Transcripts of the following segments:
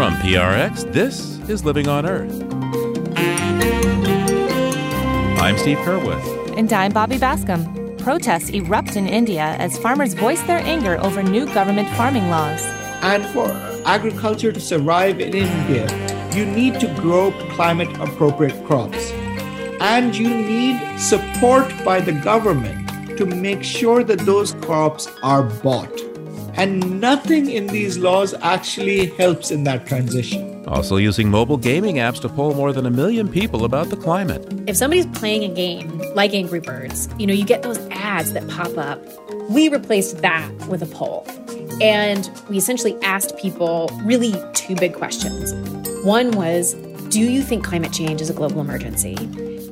From PRX, this is Living on Earth. I'm Steve Curwood. And I'm Bobby Bascomb. Protests erupt in India as farmers voice their anger over new government farming laws. And for agriculture to survive in India, you need to grow climate appropriate crops. And you need support by the government to make sure that those crops are bought. And nothing in these laws actually helps in that transition. Also, using mobile gaming apps to poll more than a million people about the climate. If somebody's playing a game like Angry Birds, you know, you get those ads that pop up. We replaced that with a poll. And we essentially asked people really two big questions. One was, do you think climate change is a global emergency?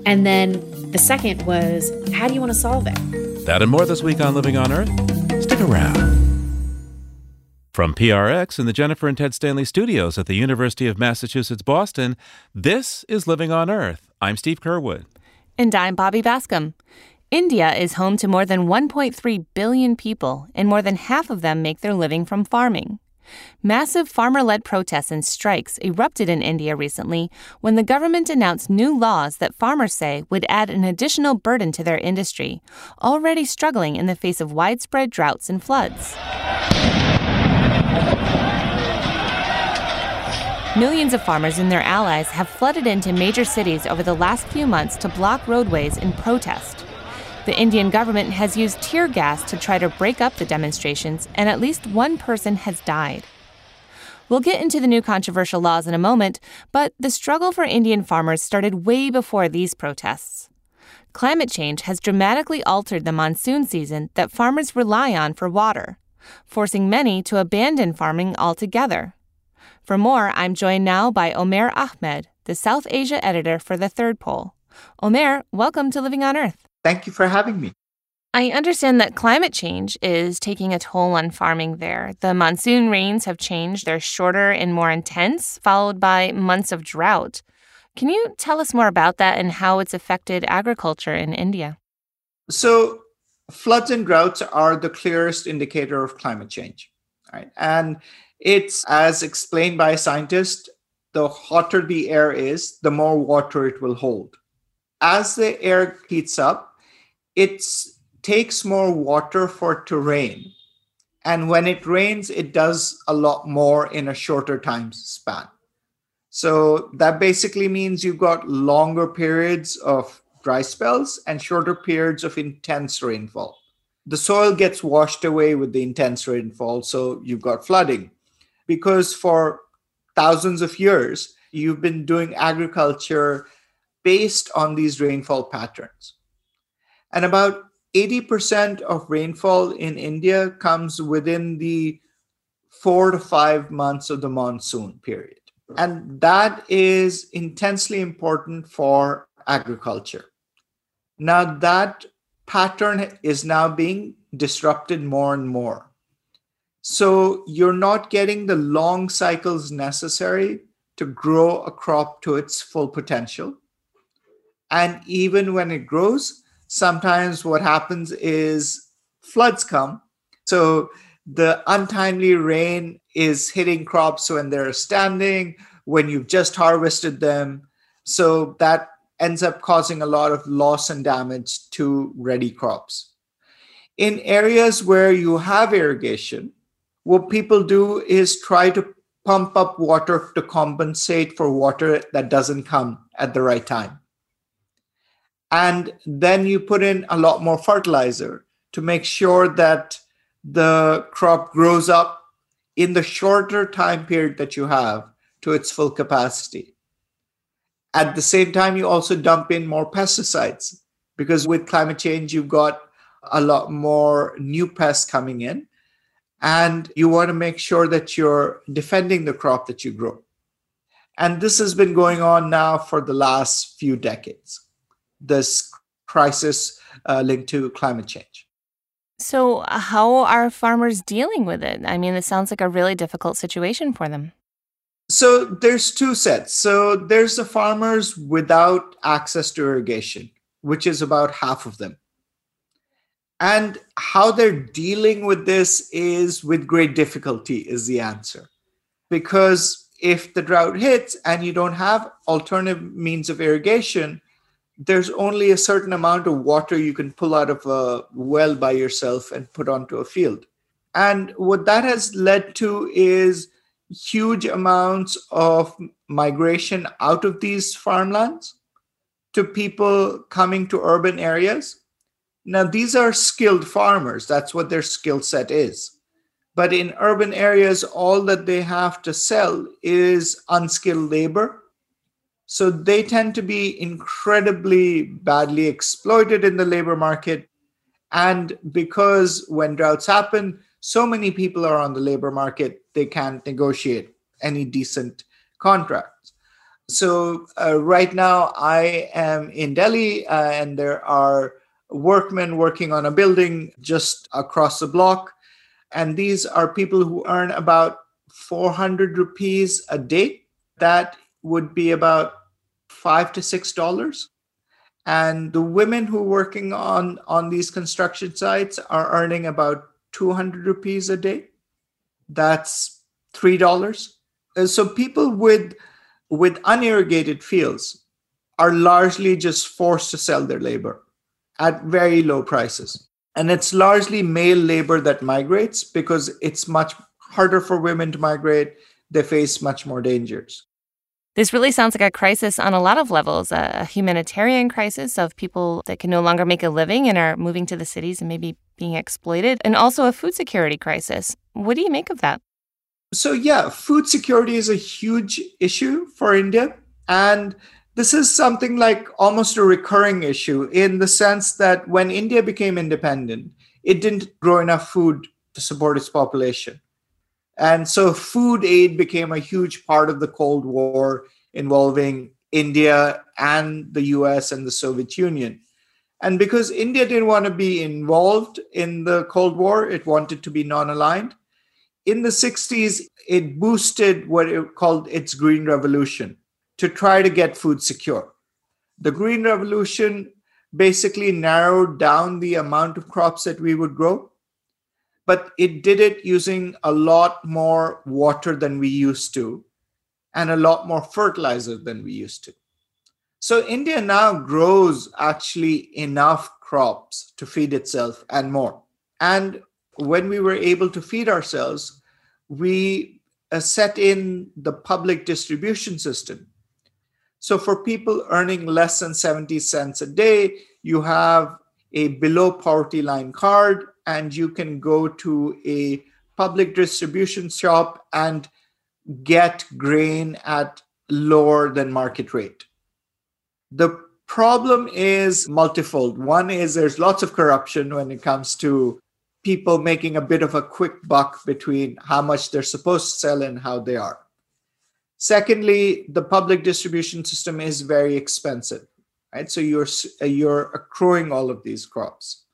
And then the second was, how do you want to solve it? That and more this week on Living on Earth. Stick around. From PRX in the Jennifer and Ted Stanley studios at the University of Massachusetts Boston, this is Living on Earth. I'm Steve Curwood. And I'm Bobby Bascomb. India is home to more than 1.3 billion people, and more than half of them make their living from farming. Massive farmer led protests and strikes erupted in India recently when the government announced new laws that farmers say would add an additional burden to their industry, already struggling in the face of widespread droughts and floods. Millions of farmers and their allies have flooded into major cities over the last few months to block roadways in protest. The Indian government has used tear gas to try to break up the demonstrations, and at least one person has died. We'll get into the new controversial laws in a moment, but the struggle for Indian farmers started way before these protests. Climate change has dramatically altered the monsoon season that farmers rely on for water, forcing many to abandon farming altogether. For more, I'm joined now by Omair Ahmad, the South Asia editor for The Third Pole. Omair, welcome to Living on Earth. Thank you for having me. I understand that climate change is taking a toll on farming there. The monsoon rains have changed, they're shorter and more intense, followed by months of drought. Can you tell us more about that and how it's affected agriculture in India? So, floods and droughts are the clearest indicator of climate change. Right? And it's as explained by a scientist the hotter the air is, the more water it will hold. As the air heats up, it takes more water for it to rain. And when it rains, it does a lot more in a shorter time span. So that basically means you've got longer periods of dry spells and shorter periods of intense rainfall. The soil gets washed away with the intense rainfall, so you've got flooding because for thousands of years, you've been doing agriculture based on these rainfall patterns. And about 80% of rainfall in India comes within the four to five months of the monsoon period. And that is intensely important for agriculture. Now, that pattern is now being disrupted more and more. So you're not getting the long cycles necessary to grow a crop to its full potential. And even when it grows, sometimes what happens is floods come. So the untimely rain is hitting crops when they're standing, when you've just harvested them. So that ends up causing a lot of loss and damage to ready crops. In areas where you have irrigation, what people do is try to pump up water to compensate for water that doesn't come at the right time. And then you put in a lot more fertilizer to make sure that the crop grows up in the shorter time period that you have to its full capacity. At the same time, you also dump in more pesticides because with climate change, you've got a lot more new pests coming in and you want to make sure that you're defending the crop that you grow. And this has been going on now for the last few decades, this crisis uh, linked to climate change. So, how are farmers dealing with it? I mean, it sounds like a really difficult situation for them. So, there's two sets. So, there's the farmers without access to irrigation, which is about half of them. And how they're dealing with this is with great difficulty, is the answer. Because if the drought hits and you don't have alternative means of irrigation, there's only a certain amount of water you can pull out of a well by yourself and put onto a field. And what that has led to is huge amounts of migration out of these farmlands to people coming to urban areas. Now, these are skilled farmers, that's what their skill set is. But in urban areas, all that they have to sell is unskilled labor. So they tend to be incredibly badly exploited in the labor market. And because when droughts happen, so many people are on the labor market, they can't negotiate any decent contracts. So, uh, right now, I am in Delhi, uh, and there are workmen working on a building just across the block. And these are people who earn about 400 rupees a day. That would be about five to six dollars. And the women who are working on, on these construction sites are earning about 200 rupees a day. That's $3. Uh, so people with with unirrigated fields are largely just forced to sell their labor at very low prices. And it's largely male labor that migrates because it's much harder for women to migrate. They face much more dangers. This really sounds like a crisis on a lot of levels a humanitarian crisis of people that can no longer make a living and are moving to the cities and maybe being exploited, and also a food security crisis. What do you make of that? So, yeah, food security is a huge issue for India. And this is something like almost a recurring issue in the sense that when India became independent, it didn't grow enough food to support its population. And so food aid became a huge part of the Cold War involving India and the US and the Soviet Union. And because India didn't want to be involved in the Cold War, it wanted to be non aligned. In the 60s, it boosted what it called its Green Revolution to try to get food secure. The Green Revolution basically narrowed down the amount of crops that we would grow but it did it using a lot more water than we used to and a lot more fertilizer than we used to. So India now grows actually enough crops to feed itself and more. And when we were able to feed ourselves, we uh, set in the public distribution system. So for people earning less than 70 cents a day, you have a below poverty line card and you can go to a public distribution shop and get grain at lower than market rate. The problem is multifold. One is there's lots of corruption when it comes to people making a bit of a quick buck between how much they're supposed to sell and how they are. Secondly, the public distribution system is very expensive, right? So you're uh, you're accruing all of these crops.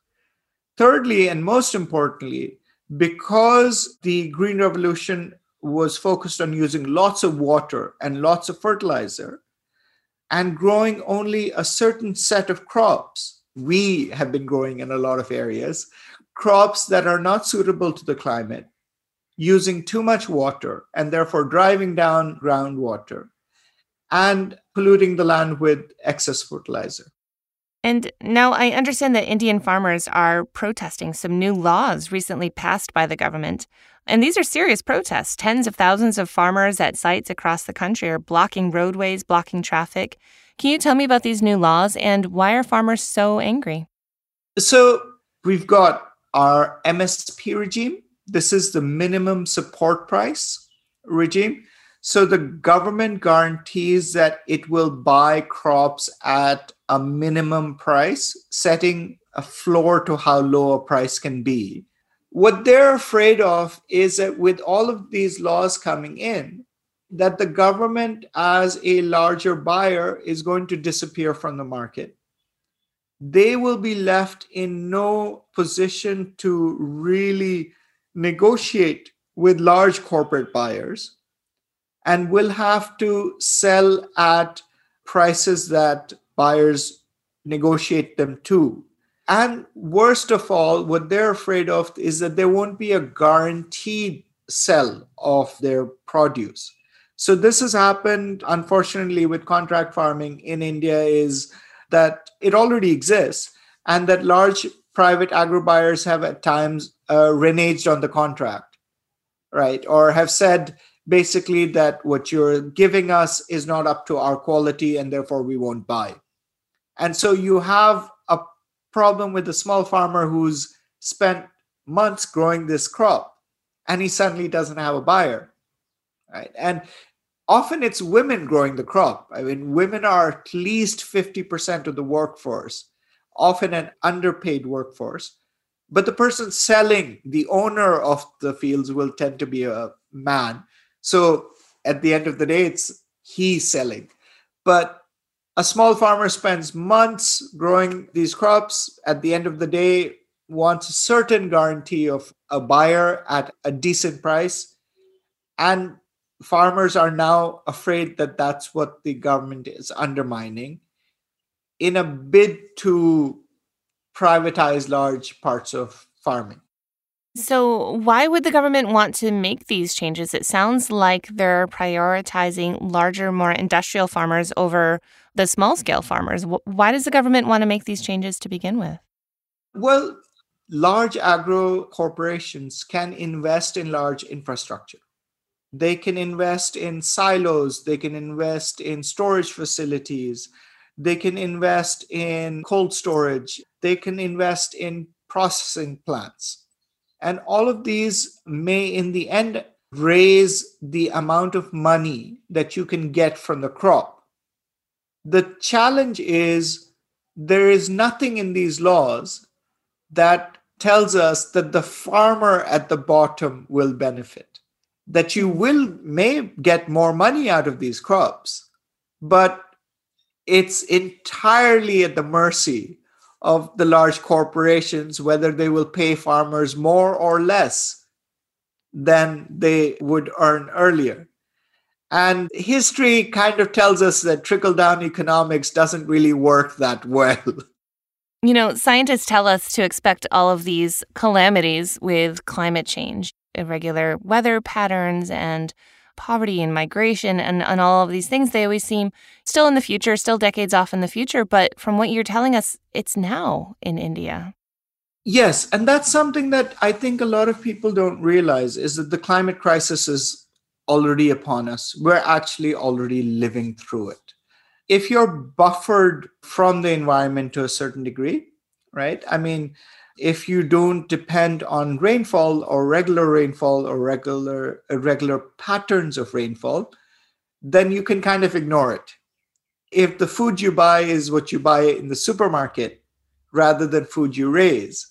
Thirdly, and most importantly, because the Green Revolution was focused on using lots of water and lots of fertilizer and growing only a certain set of crops, we have been growing in a lot of areas crops that are not suitable to the climate, using too much water and therefore driving down groundwater and polluting the land with excess fertilizer. And now I understand that Indian farmers are protesting some new laws recently passed by the government. And these are serious protests. Tens of thousands of farmers at sites across the country are blocking roadways, blocking traffic. Can you tell me about these new laws and why are farmers so angry? So, we've got our MSP regime. This is the minimum support price regime. So the government guarantees that it will buy crops at a minimum price, setting a floor to how low a price can be. What they're afraid of is that with all of these laws coming in, that the government as a larger buyer is going to disappear from the market. They will be left in no position to really negotiate with large corporate buyers and will have to sell at prices that buyers negotiate them to. And worst of all, what they're afraid of is that there won't be a guaranteed sell of their produce. So this has happened, unfortunately, with contract farming in India is that it already exists and that large private agro buyers have at times uh, reneged on the contract, right? Or have said basically that what you're giving us is not up to our quality and therefore we won't buy. And so you have problem with a small farmer who's spent months growing this crop and he suddenly doesn't have a buyer right? And often it's women growing the crop. I mean women are at least 50% of the workforce often an underpaid workforce but the person selling the owner of the fields will tend to be a man. So at the end of the day it's he selling. But a small farmer spends months growing these crops. At the end of the day wants a certain guarantee of a buyer at a decent price. And farmers are now afraid that that's what the government is undermining. In a bid to privatize large parts of farming so, why would the government want to make these changes? It sounds like they're prioritizing larger, more industrial farmers over the small scale farmers. Why does the government want to make these changes to begin with? Well, large agro corporations can invest in large infrastructure. They can invest in silos, they can invest in storage facilities, they can invest in cold storage, they can invest in processing plants. And all of these may, in the end, raise the amount of money that you can get from the crop. The challenge is there is nothing in these laws that tells us that the farmer at the bottom will benefit that you will may get more money out of these crops but it's entirely at the mercy of the large corporations whether they will pay farmers more or less than they would earn earlier. And history kind of tells us that trickle down economics doesn't really work that well. You know, scientists tell us to expect all of these calamities with climate change, irregular weather patterns, and poverty and migration and, and all of these things. They always seem still in the future, still decades off in the future. But from what you're telling us, it's now in India. Yes. And that's something that I think a lot of people don't realize is that the climate crisis is already upon us. We're actually already living through it if you're buffered from the environment to a certain degree, right? I mean, if you don't depend on rainfall or regular rainfall or regular irregular patterns of rainfall, then you can kind of ignore it. If the food you buy is what you buy in the supermarket rather than food you raise,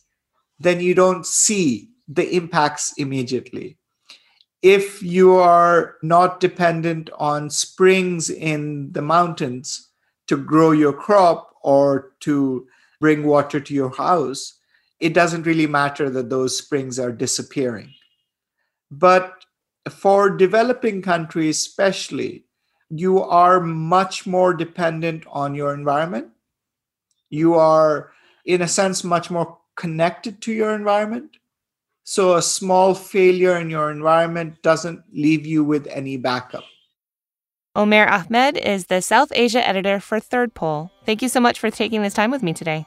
then you don't see the impacts immediately if you are not dependent on springs in the mountains to grow your crop or to bring water to your house, it doesn't really matter that those springs are disappearing. But for developing countries, especially, you are much more dependent on your environment. You are, in a sense, much more connected to your environment. So a small failure in your environment doesn't leave you with any backup. Omair Ahmad is the South Asia editor for Third Pole. Thank you so much for taking this time with me today.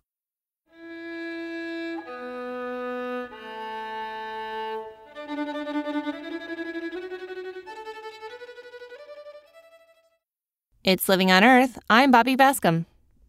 It's Living on Earth. I'm Bobby Bascomb.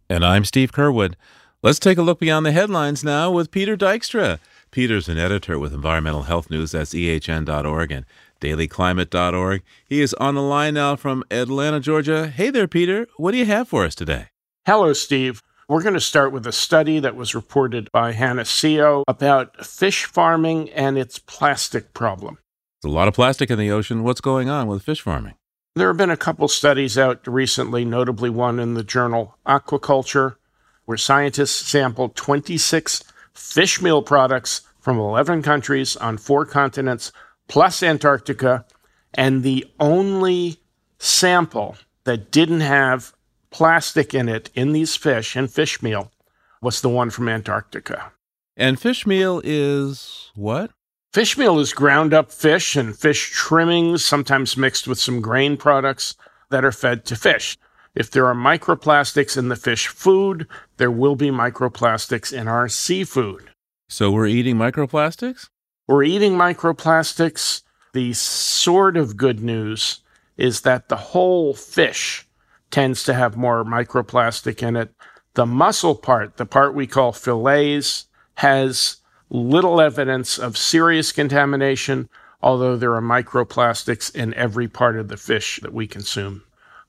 And I'm Steve Curwood. Let's take a look beyond the headlines now with Peter Dykstra. Peter's an editor with environmental health news at ehn.org and dailyclimate.org. He is on the line now from Atlanta, Georgia. Hey there, Peter. What do you have for us today? Hello, Steve. We're going to start with a study that was reported by Hannah Seo about fish farming and its plastic problem. There's a lot of plastic in the ocean. What's going on with fish farming? There have been a couple studies out recently, notably one in the journal Aquaculture, where scientists sampled 26 fish meal products from 11 countries on four continents, plus Antarctica. And the only sample that didn't have plastic in it in these fish and fish meal was the one from Antarctica. And fish meal is what? Fish meal is ground up fish and fish trimmings, sometimes mixed with some grain products that are fed to fish. If there are microplastics in the fish food, there will be microplastics in our seafood. So we're eating microplastics? We're eating microplastics. The sort of good news is that the whole fish tends to have more microplastic in it. The muscle part, the part we call fillets, has little evidence of serious contamination, although there are microplastics in every part of the fish that we consume.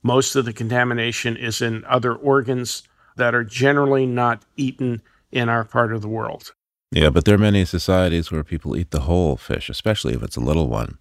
Most of the contamination is in other organs that are generally not eaten in our part of the world. Yeah, but there are many societies where people eat the whole fish, especially if it's a little one.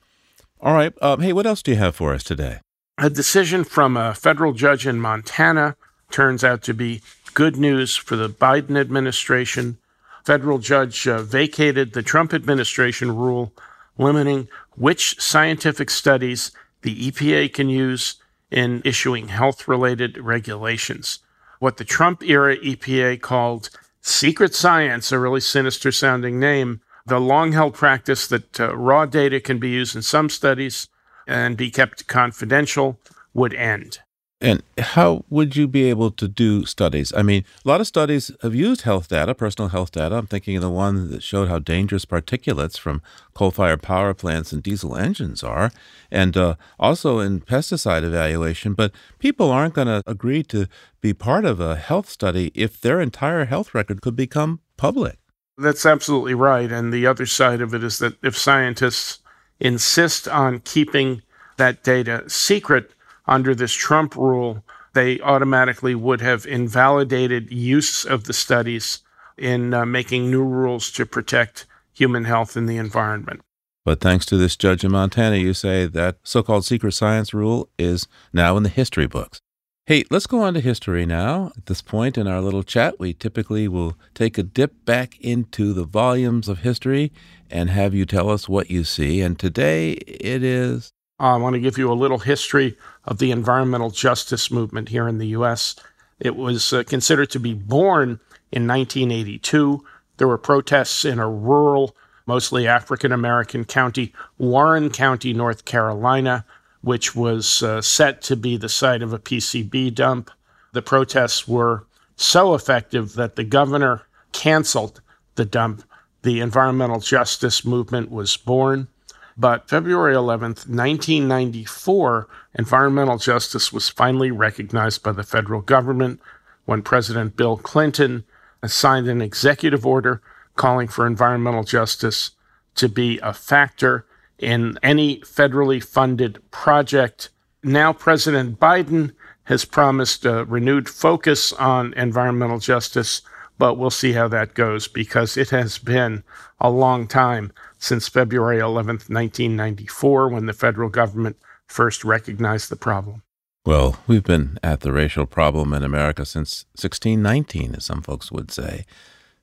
All right. Um, hey, what else do you have for us today? A decision from a federal judge in Montana turns out to be good news for the Biden administration. Federal judge uh, vacated the Trump administration rule limiting which scientific studies the EPA can use in issuing health related regulations. What the Trump era EPA called Secret Science, a really sinister sounding name, the long held practice that uh, raw data can be used in some studies and be kept confidential would end. And how would you be able to do studies? I mean, a lot of studies have used health data, personal health data. I'm thinking of the one that showed how dangerous particulates from coal fired power plants and diesel engines are, and uh, also in pesticide evaluation. But people aren't going to agree to be part of a health study if their entire health record could become public. That's absolutely right. And the other side of it is that if scientists insist on keeping that data secret, under this Trump rule, they automatically would have invalidated use of the studies in uh, making new rules to protect human health and the environment. But thanks to this judge in Montana, you say that so called secret science rule is now in the history books. Hey, let's go on to history now. At this point in our little chat, we typically will take a dip back into the volumes of history and have you tell us what you see. And today it is I want to give you a little history of the environmental justice movement here in the U.S. It was uh, considered to be born in 1982. There were protests in a rural, mostly African American county, Warren County, North Carolina, which was uh, set to be the site of a PCB dump. The protests were so effective that the governor canceled the dump. The environmental justice movement was born. But February 11th, 1994, environmental justice was finally recognized by the federal government when President Bill Clinton signed an executive order calling for environmental justice to be a factor in any federally funded project. Now, President Biden has promised a renewed focus on environmental justice, but we'll see how that goes because it has been a long time since February 11th, 1994, when the federal government first recognized the problem. Well, we've been at the racial problem in America since 1619, as some folks would say.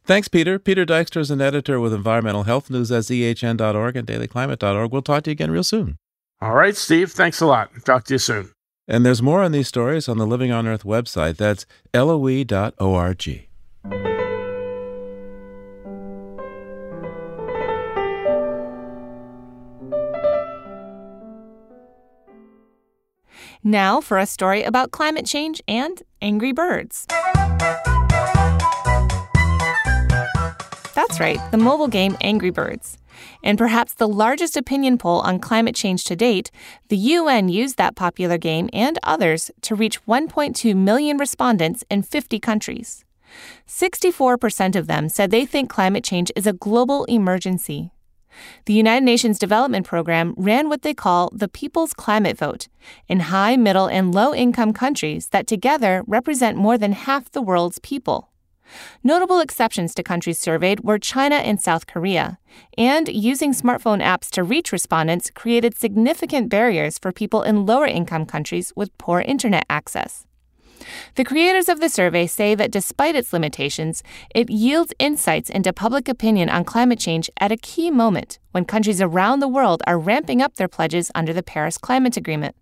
Thanks, Peter. Peter Dykstra is an editor with environmental health news at ehn.org and dailyclimate.org. We'll talk to you again real soon. All right, Steve. Thanks a lot. Talk to you soon. And there's more on these stories on the Living on Earth website. That's loe.org. Now for a story about climate change and angry birds. That's right, the mobile game Angry Birds. In perhaps the largest opinion poll on climate change to date, the UN used that popular game and others to reach 1.2 million respondents in 50 countries. 64% of them said they think climate change is a global emergency. The United Nations Development Program ran what they call the People's Climate Vote in high, middle, and low income countries that together represent more than half the world's people. Notable exceptions to countries surveyed were China and South Korea, and using smartphone apps to reach respondents created significant barriers for people in lower income countries with poor internet access. The creators of the survey say that despite its limitations, it yields insights into public opinion on climate change at a key moment when countries around the world are ramping up their pledges under the Paris Climate Agreement.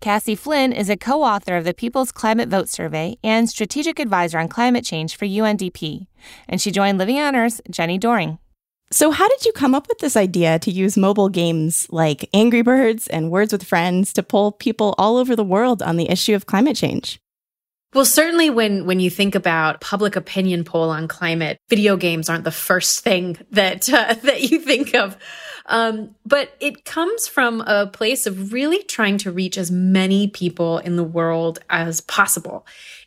Cassie Flynn is a co author of the People's Climate Vote Survey and strategic advisor on climate change for UNDP, and she joined Living on Earth's Jenny Doering. So, how did you come up with this idea to use mobile games like Angry Birds and Words with Friends to pull people all over the world on the issue of climate change? Well, certainly when when you think about public opinion poll on climate, video games aren't the first thing that uh, that you think of. Um, but it comes from a place of really trying to reach as many people in the world as possible.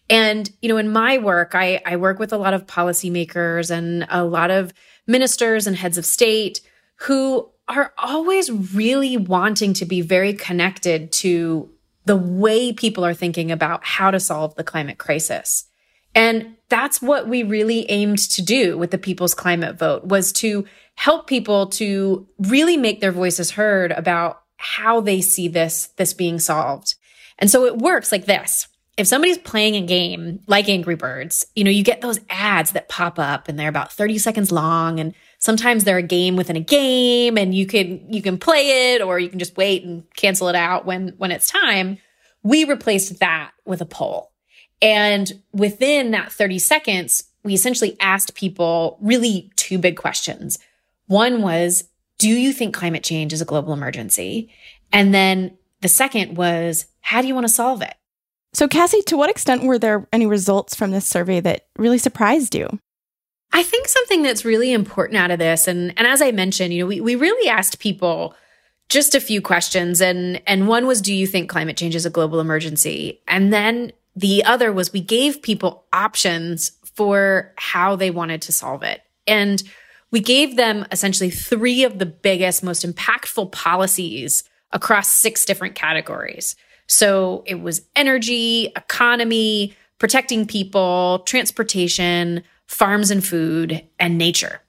And you know, in my work, I, I work with a lot of policymakers and a lot of ministers and heads of state who are always really wanting to be very connected to the way people are thinking about how to solve the climate crisis. And that's what we really aimed to do with the people's climate vote was to help people to really make their voices heard about how they see this this being solved. And so it works like this if somebody's playing a game like Angry Birds, you know, you get those ads that pop up and they're about 30 seconds long and sometimes they're a game within a game and you can you can play it or you can just wait and cancel it out when when it's time. We replaced that with a poll. And within that 30 seconds, we essentially asked people really two big questions. One was, do you think climate change is a global emergency? And then the second was, how do you want to solve it? So, Cassie, to what extent were there any results from this survey that really surprised you? I think something that's really important out of this, and, and as I mentioned, you know, we, we really asked people just a few questions. And, and one was, do you think climate change is a global emergency? And then the other was we gave people options for how they wanted to solve it. And we gave them essentially three of the biggest, most impactful policies across six different categories. So it was energy, economy, protecting people, transportation, farms and food, and nature.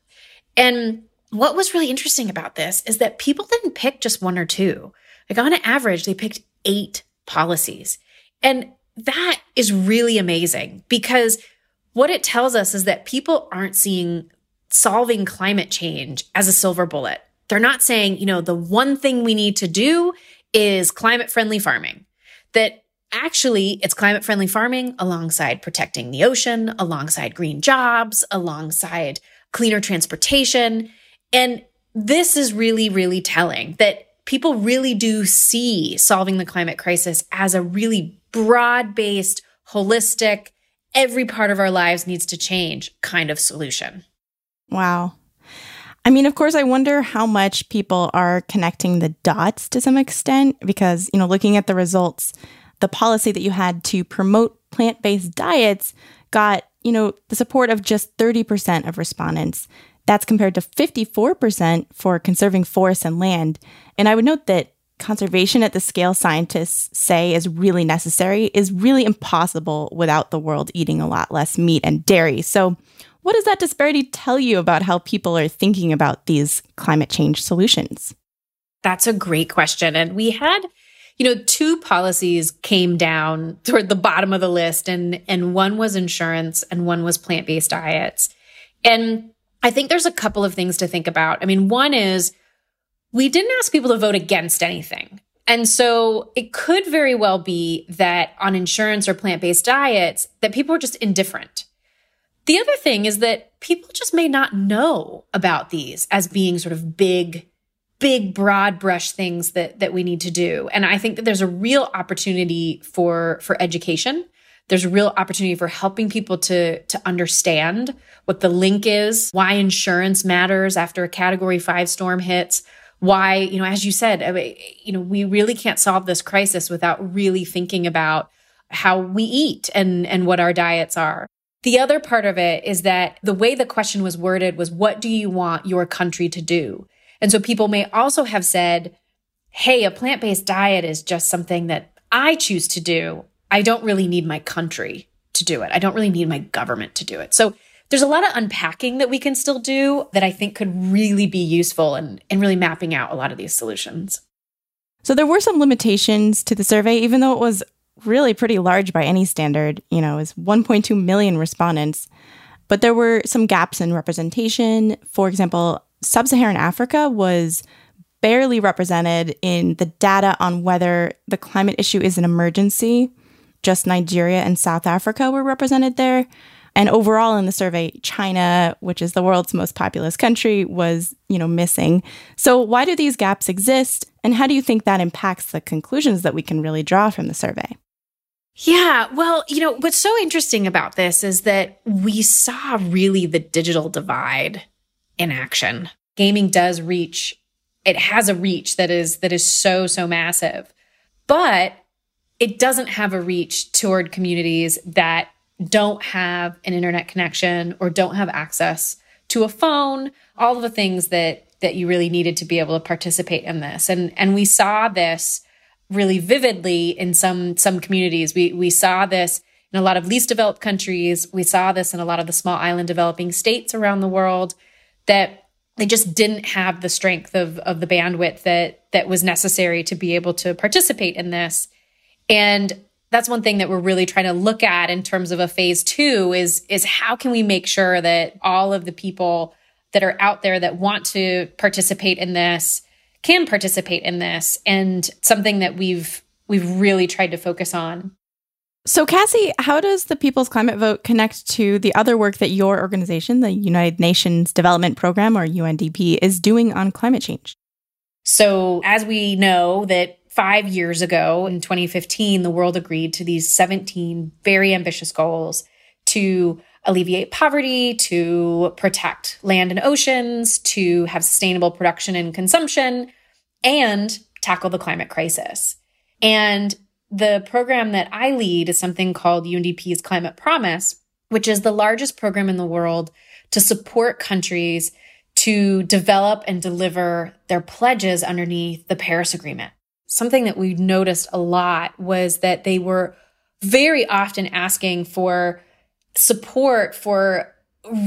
And what was really interesting about this is that people didn't pick just one or two. Like on average, they picked eight policies. And that is really amazing because what it tells us is that people aren't seeing solving climate change as a silver bullet. They're not saying, you know, the one thing we need to do is climate friendly farming that actually it's climate friendly farming alongside protecting the ocean, alongside green jobs, alongside cleaner transportation. And this is really, really telling that people really do see solving the climate crisis as a really broad based, holistic, every part of our lives needs to change kind of solution. Wow. I mean, of course, I wonder how much people are connecting the dots to some extent because, you know, looking at the results, the policy that you had to promote plant based diets got, you know, the support of just 30% of respondents. That's compared to 54% for conserving forests and land. And I would note that conservation at the scale scientists say is really necessary is really impossible without the world eating a lot less meat and dairy. So, what does that disparity tell you about how people are thinking about these climate change solutions? That's a great question. And we had, you know, two policies came down toward the bottom of the list and and one was insurance and one was plant-based diets. And I think there's a couple of things to think about. I mean, one is we didn't ask people to vote against anything. And so it could very well be that on insurance or plant-based diets that people are just indifferent the other thing is that people just may not know about these as being sort of big, big broad brush things that that we need to do. And I think that there's a real opportunity for for education. There's a real opportunity for helping people to to understand what the link is, why insurance matters after a category 5 storm hits, why, you know, as you said, you know, we really can't solve this crisis without really thinking about how we eat and and what our diets are. The other part of it is that the way the question was worded was, what do you want your country to do? And so people may also have said, hey, a plant based diet is just something that I choose to do. I don't really need my country to do it. I don't really need my government to do it. So there's a lot of unpacking that we can still do that I think could really be useful in, in really mapping out a lot of these solutions. So there were some limitations to the survey, even though it was really pretty large by any standard, you know, is 1.2 million respondents. But there were some gaps in representation. For example, Sub Saharan Africa was barely represented in the data on whether the climate issue is an emergency. Just Nigeria and South Africa were represented there. And overall in the survey, China, which is the world's most populous country, was, you know, missing. So why do these gaps exist? And how do you think that impacts the conclusions that we can really draw from the survey? Yeah, well, you know, what's so interesting about this is that we saw really the digital divide in action. Gaming does reach it has a reach that is that is so so massive. But it doesn't have a reach toward communities that don't have an internet connection or don't have access to a phone, all of the things that that you really needed to be able to participate in this. And and we saw this really vividly in some some communities. We we saw this in a lot of least developed countries. We saw this in a lot of the small island developing states around the world that they just didn't have the strength of of the bandwidth that that was necessary to be able to participate in this. And that's one thing that we're really trying to look at in terms of a phase two is is how can we make sure that all of the people that are out there that want to participate in this can participate in this and something that we've we've really tried to focus on so cassie how does the people's climate vote connect to the other work that your organization the united nations development program or undp is doing on climate change so as we know that five years ago in 2015, the world agreed to these 17 very ambitious goals to alleviate poverty, to protect land and oceans, to have sustainable production and consumption, and tackle the climate crisis. And the program that I lead is something called UNDP's Climate Promise, which is the largest program in the world to support countries to develop and deliver their pledges underneath the Paris Agreement. Something that we noticed a lot was that they were very often asking for support for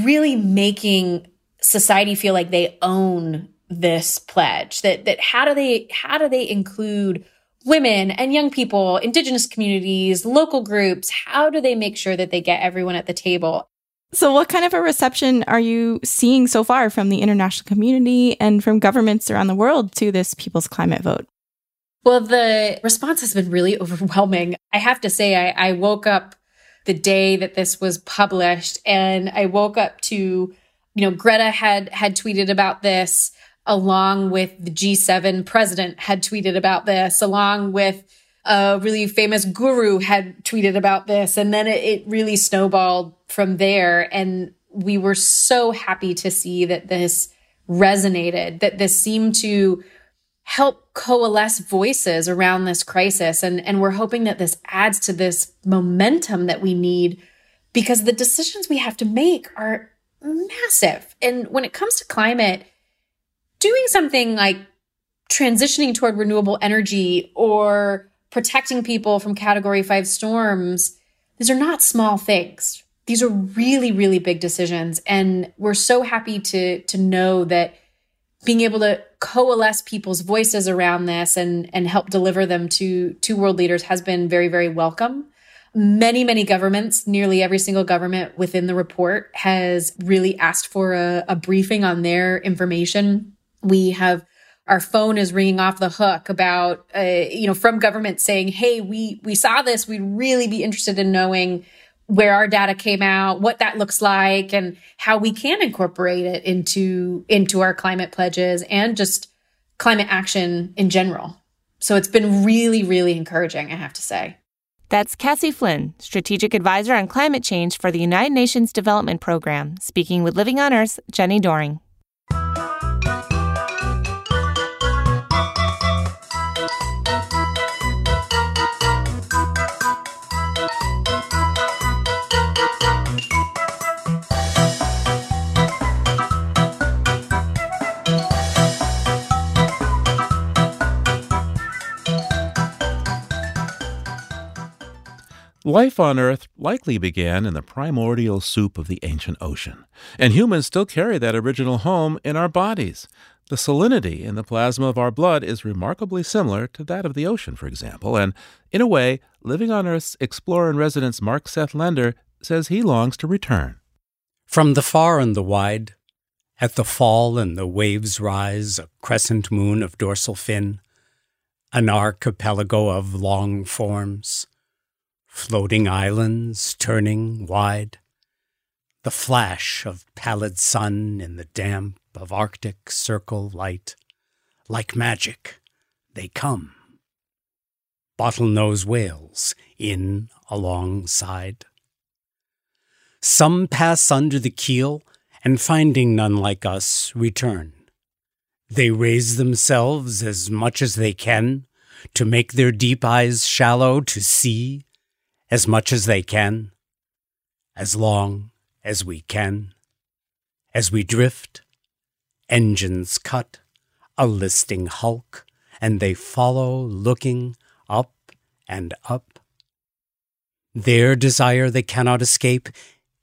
really making society feel like they own this pledge that that how do they how do they include women and young people indigenous communities local groups how do they make sure that they get everyone at the table? So what kind of a reception are you seeing so far from the international community and from governments around the world to this people's climate vote? Well, the response has been really overwhelming. I have to say, I, I woke up the day that this was published and I woke up to, you know, Greta had, had tweeted about this along with the G7 president had tweeted about this along with a really famous guru had tweeted about this. And then it, it really snowballed from there. And we were so happy to see that this resonated, that this seemed to help coalesce voices around this crisis. And, and we're hoping that this adds to this momentum that we need because the decisions we have to make are massive. And when it comes to climate, doing something like transitioning toward renewable energy or protecting people from category five storms, these are not small things. These are really, really big decisions. And we're so happy to, to know that being able to coalesce people's voices around this and and help deliver them to to world leaders has been very very welcome many many governments nearly every single government within the report has really asked for a, a briefing on their information we have our phone is ringing off the hook about uh, you know from government saying hey we we saw this we'd really be interested in knowing where our data came out, what that looks like and how we can incorporate it into into our climate pledges and just climate action in general. So it's been really really encouraging, I have to say. That's Cassie Flynn, strategic advisor on climate change for the United Nations Development Program, speaking with Living on Earth's Jenny Doering. Life on Earth likely began in the primordial soup of the ancient ocean, and humans still carry that original home in our bodies. The salinity in the plasma of our blood is remarkably similar to that of the ocean, for example, and in a way, Living on Earth's explorer in residence Mark Seth Lender says he longs to return. From the far and the wide, at the fall and the waves rise, a crescent moon of dorsal fin, an archipelago of long forms, floating islands turning wide, the flash of pallid sun in the damp of Arctic circle light. Like magic, they come. Bottlenose whales in alongside. Some pass under the keel and finding none like us, return. They raise themselves as much as they can to make their deep eyes shallow to see as much as they can, as long as we can. As we drift, engines cut, a listing hulk, and they follow looking up and up. Their desire they cannot escape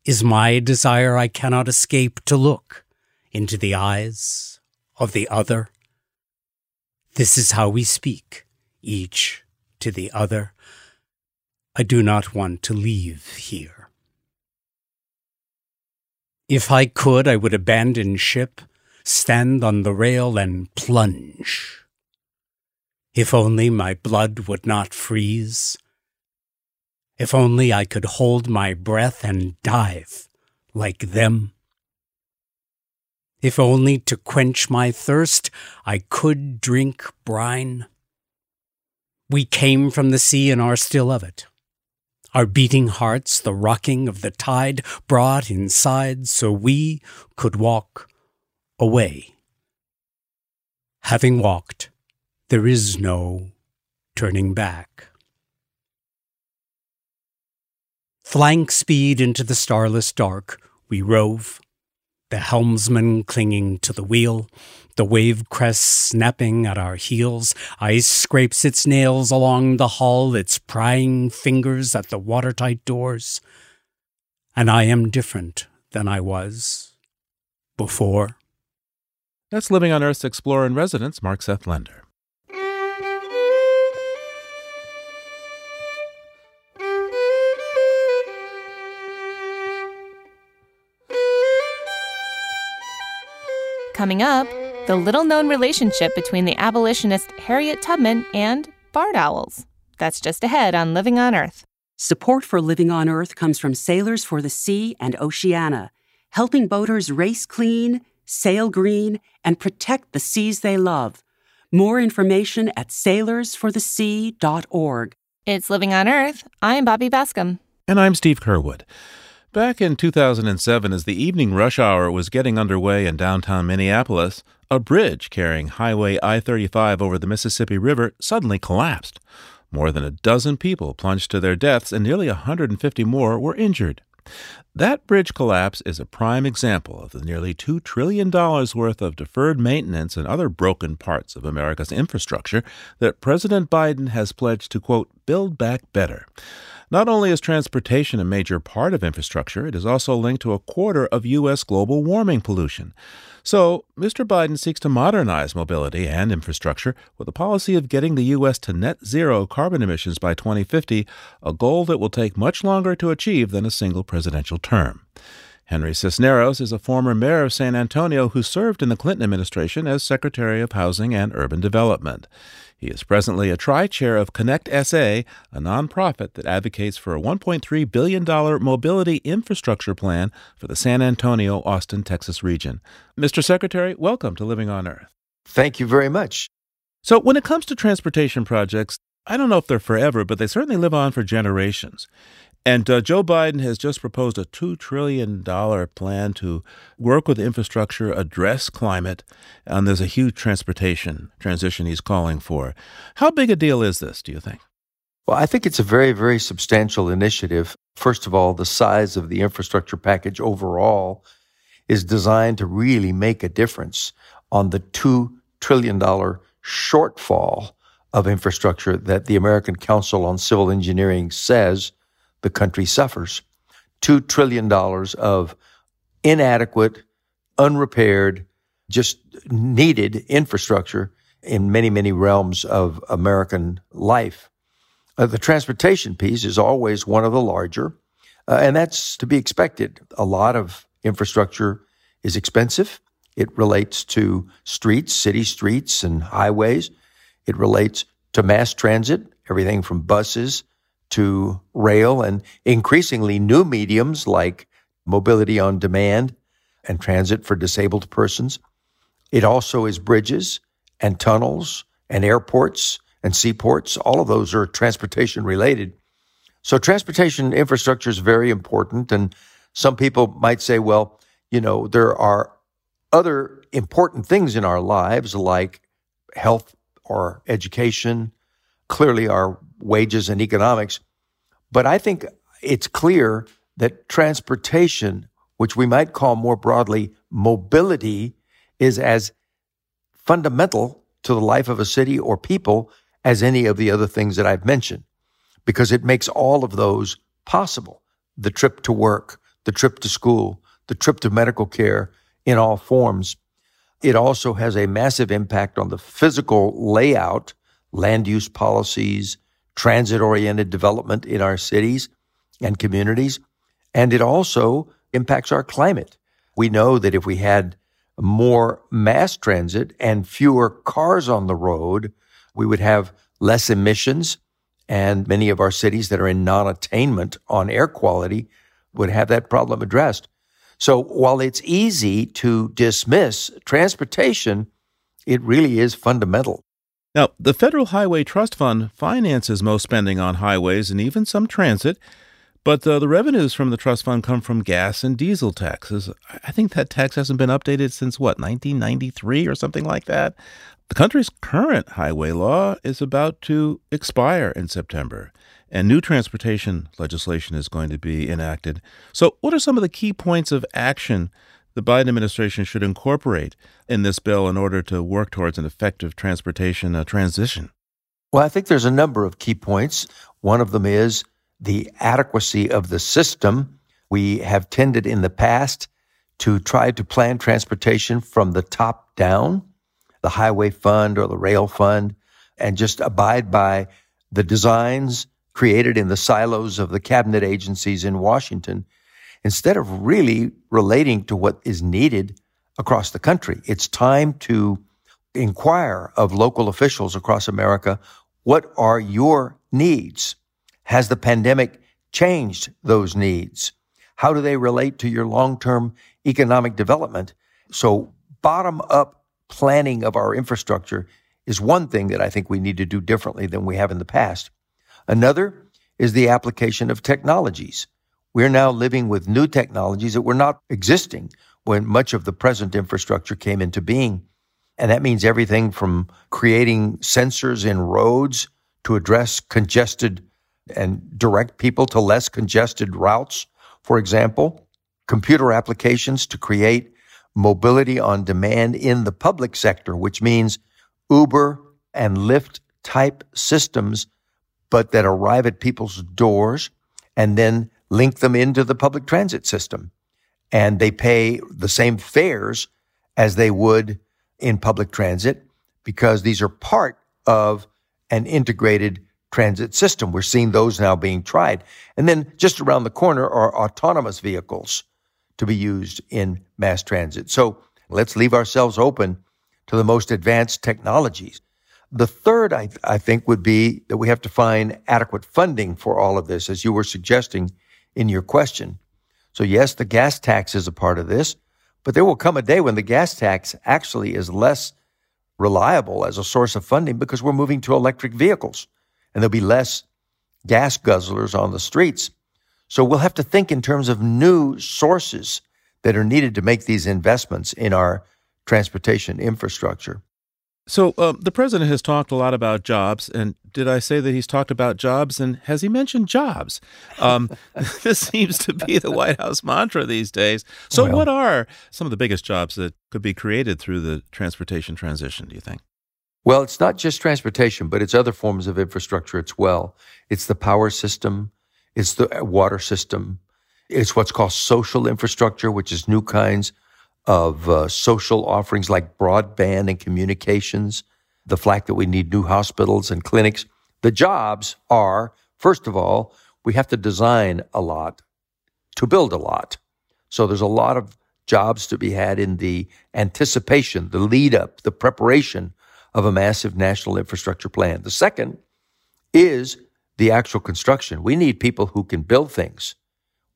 is my desire I cannot escape to look into the eyes of the other. This is how we speak, each to the other. I do not want to leave here. If I could, I would abandon ship, stand on the rail, and plunge. If only my blood would not freeze. If only I could hold my breath and dive like them. If only to quench my thirst I could drink brine. We came from the sea and are still of it. Our beating hearts, the rocking of the tide, brought inside so we could walk away. Having walked, there is no turning back. Flank speed into the starless dark, we rove, the helmsman clinging to the wheel, the wave crest snapping at our heels, ice scrapes its nails along the hull, its prying fingers at the watertight doors. And I am different than I was before. That's Living on Earth's Explorer in Residence, Mark Seth Lender. Coming up, the little known relationship between the abolitionist Harriet Tubman and barred owls. That's just ahead on Living on Earth. Support for Living on Earth comes from Sailors for the Sea and Oceana, helping boaters race clean, sail green, and protect the seas they love. More information at sailorsforthesea.org. It's Living on Earth. I'm Bobby Bascomb. And I'm Steve Curwood. Back in 2007, as the evening rush hour was getting underway in downtown Minneapolis, a bridge carrying Highway I 35 over the Mississippi River suddenly collapsed. More than a dozen people plunged to their deaths, and nearly 150 more were injured. That bridge collapse is a prime example of the nearly $2 trillion worth of deferred maintenance and other broken parts of America's infrastructure that President Biden has pledged to, quote, build back better. Not only is transportation a major part of infrastructure, it is also linked to a quarter of U.S. global warming pollution. So, Mr. Biden seeks to modernize mobility and infrastructure with a policy of getting the U.S. to net zero carbon emissions by 2050, a goal that will take much longer to achieve than a single presidential term. Henry Cisneros is a former mayor of San Antonio who served in the Clinton administration as Secretary of Housing and Urban Development. He is presently a tri chair of Connect SA, a nonprofit that advocates for a $1.3 billion mobility infrastructure plan for the San Antonio, Austin, Texas region. Mr. Secretary, welcome to Living on Earth. Thank you very much. So, when it comes to transportation projects, I don't know if they're forever, but they certainly live on for generations. And uh, Joe Biden has just proposed a $2 trillion plan to work with infrastructure, address climate, and there's a huge transportation transition he's calling for. How big a deal is this, do you think? Well, I think it's a very, very substantial initiative. First of all, the size of the infrastructure package overall is designed to really make a difference on the $2 trillion shortfall of infrastructure that the American Council on Civil Engineering says the country suffers. $2 trillion of inadequate, unrepaired, just needed infrastructure in many, many realms of American life. Uh, the transportation piece is always one of the larger, uh, and that's to be expected. A lot of infrastructure is expensive. It relates to streets, city streets, and highways. It relates to mass transit, everything from buses to rail, and increasingly new mediums like mobility on demand and transit for disabled persons. It also is bridges and tunnels and airports and seaports. All of those are transportation related. So transportation infrastructure is very important. And some people might say, well, you know, there are other important things in our lives like health or education, clearly our wages and economics. But I think it's clear that transportation, which we might call more broadly mobility, is as fundamental to the life of a city or people as any of the other things that I've mentioned, because it makes all of those possible. The trip to work, the trip to school, the trip to medical care in all forms. It also has a massive impact on the physical layout, land use policies, transit oriented development in our cities and communities. And it also impacts our climate. We know that if we had more mass transit and fewer cars on the road, we would have less emissions. And many of our cities that are in non attainment on air quality would have that problem addressed. So while it's easy to dismiss transportation, it really is fundamental. Now, the Federal Highway Trust Fund finances most spending on highways and even some transit. But uh, the revenues from the trust fund come from gas and diesel taxes. I think that tax hasn't been updated since what, 1993 or something like that? The country's current highway law is about to expire in September, and new transportation legislation is going to be enacted. So, what are some of the key points of action the Biden administration should incorporate in this bill in order to work towards an effective transportation uh, transition? Well, I think there's a number of key points. One of them is the adequacy of the system. We have tended in the past to try to plan transportation from the top down, the highway fund or the rail fund, and just abide by the designs created in the silos of the cabinet agencies in Washington instead of really relating to what is needed across the country. It's time to inquire of local officials across America what are your needs? Has the pandemic changed those needs? How do they relate to your long term economic development? So, bottom up planning of our infrastructure is one thing that I think we need to do differently than we have in the past. Another is the application of technologies. We're now living with new technologies that were not existing when much of the present infrastructure came into being. And that means everything from creating sensors in roads to address congested and direct people to less congested routes, for example, computer applications to create mobility on demand in the public sector, which means Uber and Lyft type systems, but that arrive at people's doors and then link them into the public transit system. And they pay the same fares as they would in public transit because these are part of an integrated transit system. We're seeing those now being tried. And then just around the corner are autonomous vehicles to be used in mass transit. So let's leave ourselves open to the most advanced technologies. The third, I, I think, would be that we have to find adequate funding for all of this, as you were suggesting in your question. So yes, the gas tax is a part of this, but there will come a day when the gas tax actually is less reliable as a source of funding because we're moving to electric vehicles and there'll be less gas guzzlers on the streets. So we'll have to think in terms of new sources that are needed to make these investments in our transportation infrastructure. So uh, the president has talked a lot about jobs, and did I say that he's talked about jobs? And has he mentioned jobs? Um, this seems to be the White House mantra these days. So, well, what are some of the biggest jobs that could be created through the transportation transition? Do you think? Well, it's not just transportation, but it's other forms of infrastructure as well. It's the power system, it's the water system, it's what's called social infrastructure, which is new kinds of uh, social offerings like broadband and communications, the fact that we need new hospitals and clinics. The jobs are, first of all, we have to design a lot to build a lot. So there's a lot of jobs to be had in the anticipation, the lead up, the preparation of a massive national infrastructure plan. The second is the actual construction. We need people who can build things.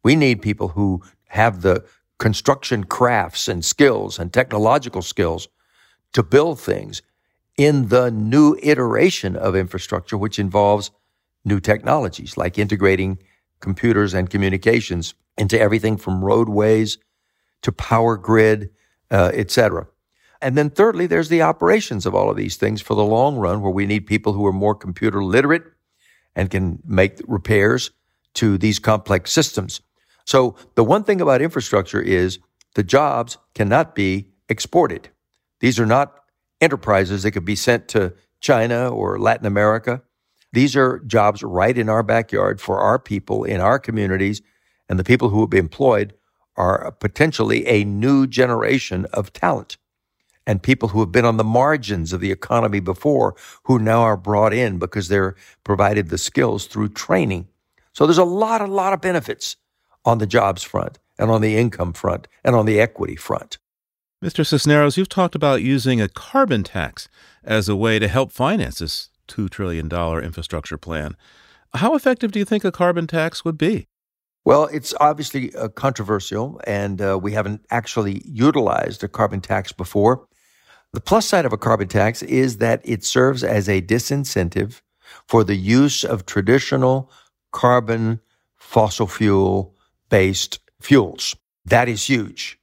We need people who have the construction crafts and skills and technological skills to build things in the new iteration of infrastructure, which involves new technologies like integrating computers and communications into everything from roadways to power grid, uh. And then thirdly, there's the operations of all of these things for the long run, where we need people who are more computer literate and can make repairs to these complex systems. So the one thing about infrastructure is the jobs cannot be exported. These are not enterprises that could be sent to China or Latin America. These are jobs right in our backyard for our people in our communities, and the people who will be employed are potentially a new generation of talent and people who have been on the margins of the economy before who now are brought in because they're provided the skills through training. So there's a lot, a lot of benefits on the jobs front and on the income front and on the equity front. Mr. Cisneros, you've talked about using a carbon tax as a way to help finance this $2 trillion infrastructure plan. How effective do you think a carbon tax would be? Well, it's obviously uh, controversial, and uh, we haven't actually utilized a carbon tax before. The plus side of a carbon tax is that it serves as a disincentive for the use of traditional carbon fossil fuel based fuels. That is huge.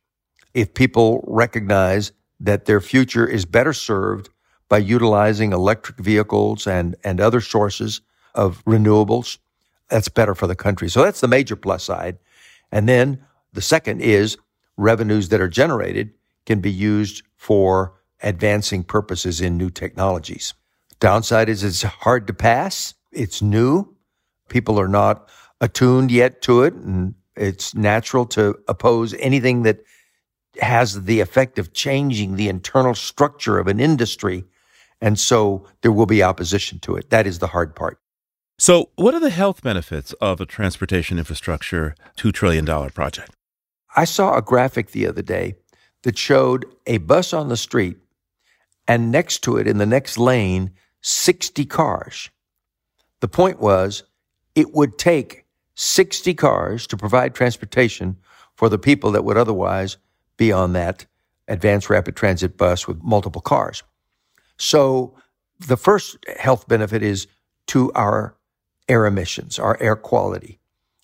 If people recognize that their future is better served by utilizing electric vehicles and, and other sources of renewables, that's better for the country. So that's the major plus side. And then the second is revenues that are generated can be used for advancing purposes in new technologies. Downside is it's hard to pass. It's new. People are not attuned yet to it. And it's natural to oppose anything that has the effect of changing the internal structure of an industry. And so there will be opposition to it. That is the hard part. So, what are the health benefits of a transportation infrastructure $2 trillion project? I saw a graphic the other day that showed a bus on the street and next to it in the next lane, 60 cars. The point was, it would take 60 cars to provide transportation for the people that would otherwise be on that advanced rapid transit bus with multiple cars. So the first health benefit is to our air emissions, our air quality.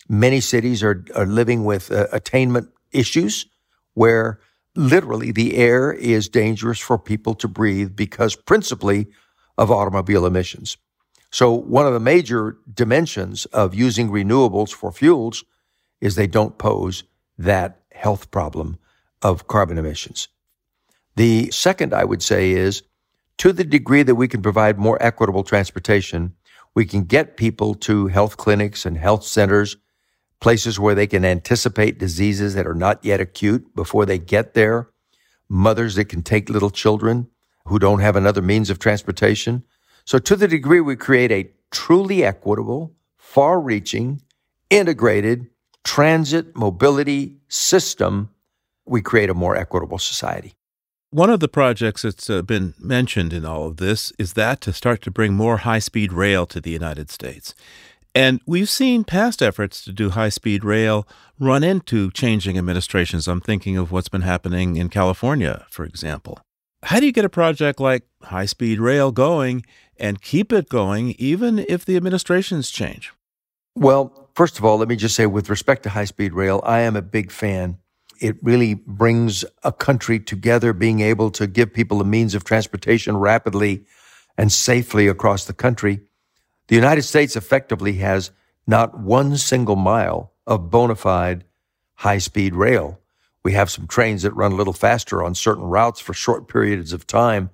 Many cities are, are living with uh, attainment issues where literally the air is dangerous for people to breathe because principally of automobile emissions. So one of the major dimensions of using renewables for fuels is they don't pose that health problem of carbon emissions. The second I would say is to the degree that we can provide more equitable transportation, we can get people to health clinics and health centers, places where they can anticipate diseases that are not yet acute before they get there, mothers that can take little children who don't have another means of transportation. So to the degree we create a truly equitable, far reaching, integrated transit mobility system, we create a more equitable society. One of the projects that's uh, been mentioned in all of this is that to start to bring more high speed rail to the United States. And we've seen past efforts to do high speed rail run into changing administrations. I'm thinking of what's been happening in California, for example. How do you get a project like high speed rail going and keep it going even if the administrations change? Well, first of all, let me just say with respect to high speed rail, I am a big fan it really brings a country together, being able to give people a means of transportation rapidly and safely across the country. The United States effectively has not one single mile of bona fide high speed rail. We have some trains that run a little faster on certain routes for short periods of time,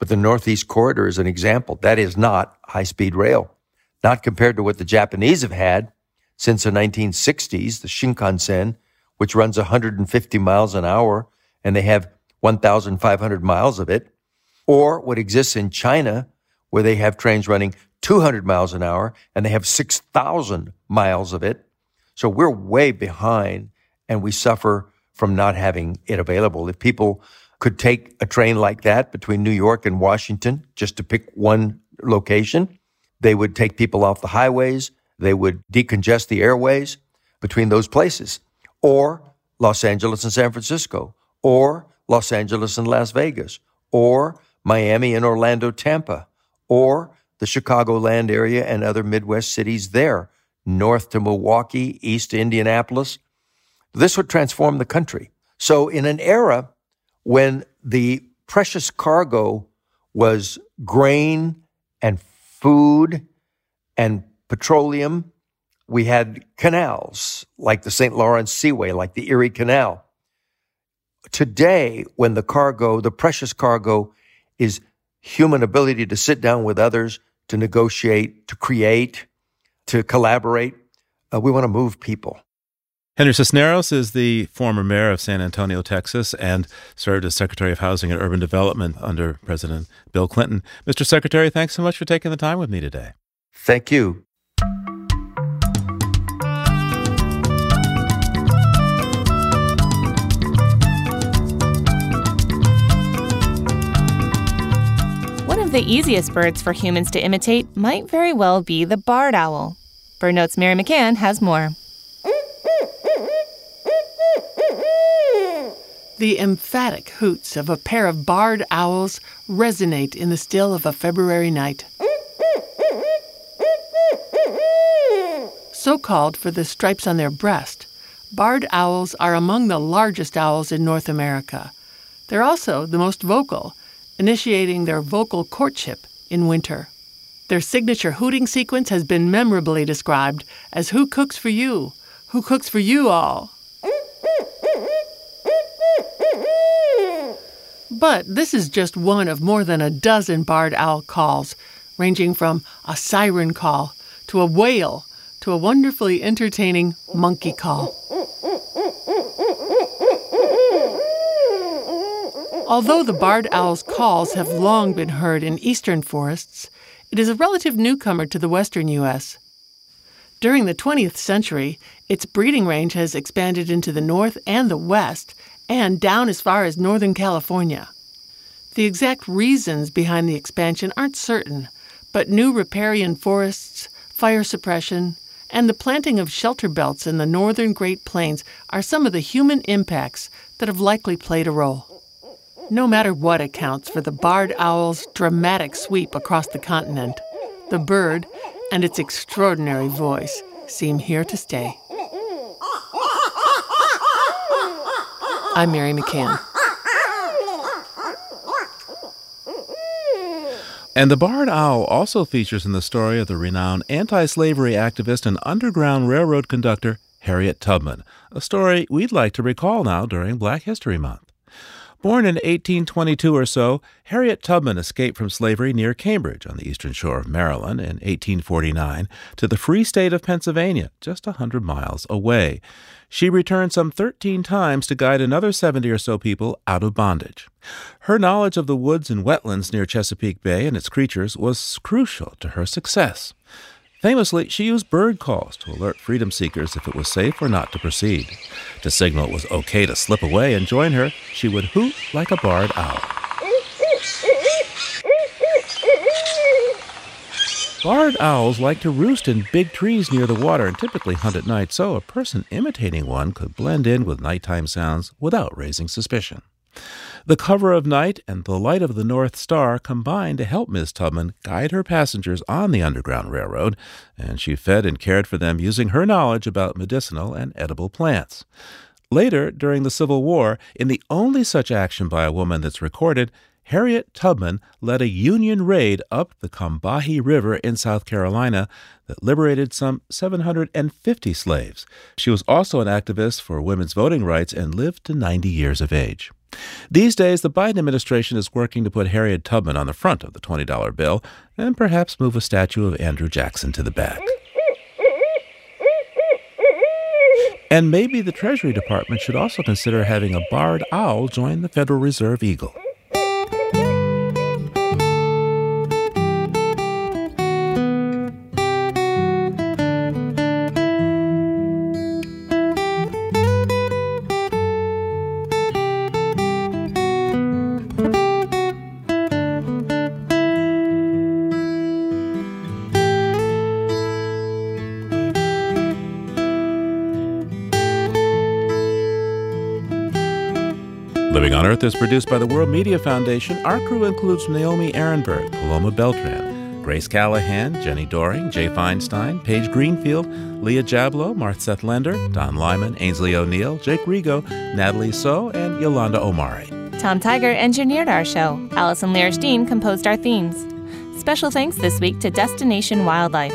but the Northeast Corridor is an example. That is not high speed rail, not compared to what the Japanese have had since the 1960s, the Shinkansen, which runs 150 miles an hour and they have 1,500 miles of it, or what exists in China, where they have trains running 200 miles an hour and they have 6,000 miles of it. So we're way behind and we suffer from not having it available. If people could take a train like that between New York and Washington, just to pick one location, they would take people off the highways. They would decongest the airways between those places, or Los Angeles and San Francisco, or Los Angeles and Las Vegas, or Miami and Orlando, Tampa, or the Chicagoland area and other Midwest cities there, north to Milwaukee, east to Indianapolis. This would transform the country. So, in an era when the precious cargo was grain and food and petroleum, we had canals like the St. Lawrence Seaway, like the Erie Canal. Today, when the cargo, the precious cargo, is human ability to sit down with others, to negotiate, to create, to collaborate, uh, we want to move people. Henry Cisneros is the former mayor of San Antonio, Texas, and served as Secretary of Housing and Urban Development under President Bill Clinton. Mr. Secretary, thanks so much for taking the time with me today. Thank you. One of the easiest birds for humans to imitate might very well be the barred owl. BirdNote's Mary McCann has more. The emphatic hoots of a pair of barred owls resonate in the still of a February night. So called for the stripes on their breast, barred owls are among the largest owls in North America. They're also the most vocal initiating their vocal courtship in winter. Their signature hooting sequence has been memorably described as Who Cooks for You? Who Cooks for You All? But this is just one of more than a dozen barred owl calls, ranging from a siren call to a wail to a wonderfully entertaining monkey call. Although the barred owl's calls have long been heard in eastern forests, it is a relative newcomer to the western U.S. During the 20th century, its breeding range has expanded into the north and the west, and down as far as northern California. The exact reasons behind the expansion aren't certain, but new riparian forests, fire suppression, and the planting of shelter belts in the northern Great Plains are some of the human impacts that have likely played a role. No matter what accounts for the barred owl's dramatic sweep across the continent, the bird and its extraordinary voice seem here to stay. I'm Mary McCann. And the barred owl also features in the story of the renowned anti slavery activist and Underground Railroad conductor Harriet Tubman, a story we'd like to recall now during Black History Month. Born in 1822 or so, Harriet Tubman escaped from slavery near Cambridge on the eastern shore of Maryland in 1849 to the free state of Pennsylvania, just a 100 miles away. She returned some 13 times to guide another 70 or so people out of bondage. Her knowledge of the woods and wetlands near Chesapeake Bay and its creatures was crucial to her success. Famously, she used bird calls to alert freedom seekers if it was safe or not to proceed. To signal it was okay to slip away and join her, she would hoot like a barred owl. Barred owls like to roost in big trees near the water and typically hunt at night, so a person imitating one could blend in with nighttime sounds without raising suspicion. The cover of night and the light of the North Star combined to help Miss Tubman guide her passengers on the Underground Railroad, and she fed and cared for them using her knowledge about medicinal and edible plants. Later, during the Civil War, in the only such action by a woman that's recorded, Harriet Tubman led a Union raid up the Combahee River in South Carolina that liberated some 750 slaves. She was also an activist for women's voting rights and lived to 90 years of age. These days, the Biden administration is working to put Harriet Tubman on the front of the $20 bill and perhaps move a statue of Andrew Jackson to the back. And maybe the Treasury Department should also consider having a barred owl join the Federal Reserve Eagle. Earth is produced by the World Media Foundation. Our crew includes Naomi Arenberg, Paloma Beltran, Grace Callahan, Jenni Doering, Jay Feinstein, Paige Greenfield, Leah Jablo, Mark Seth Lender, Don Lyman, Aynsley O'Neill, Jake Rigo, Natalie So, and Yolanda Omari. Tom Tiger engineered our show. Allison Lirish Dean composed our themes. Special thanks this week to Destination Wildlife.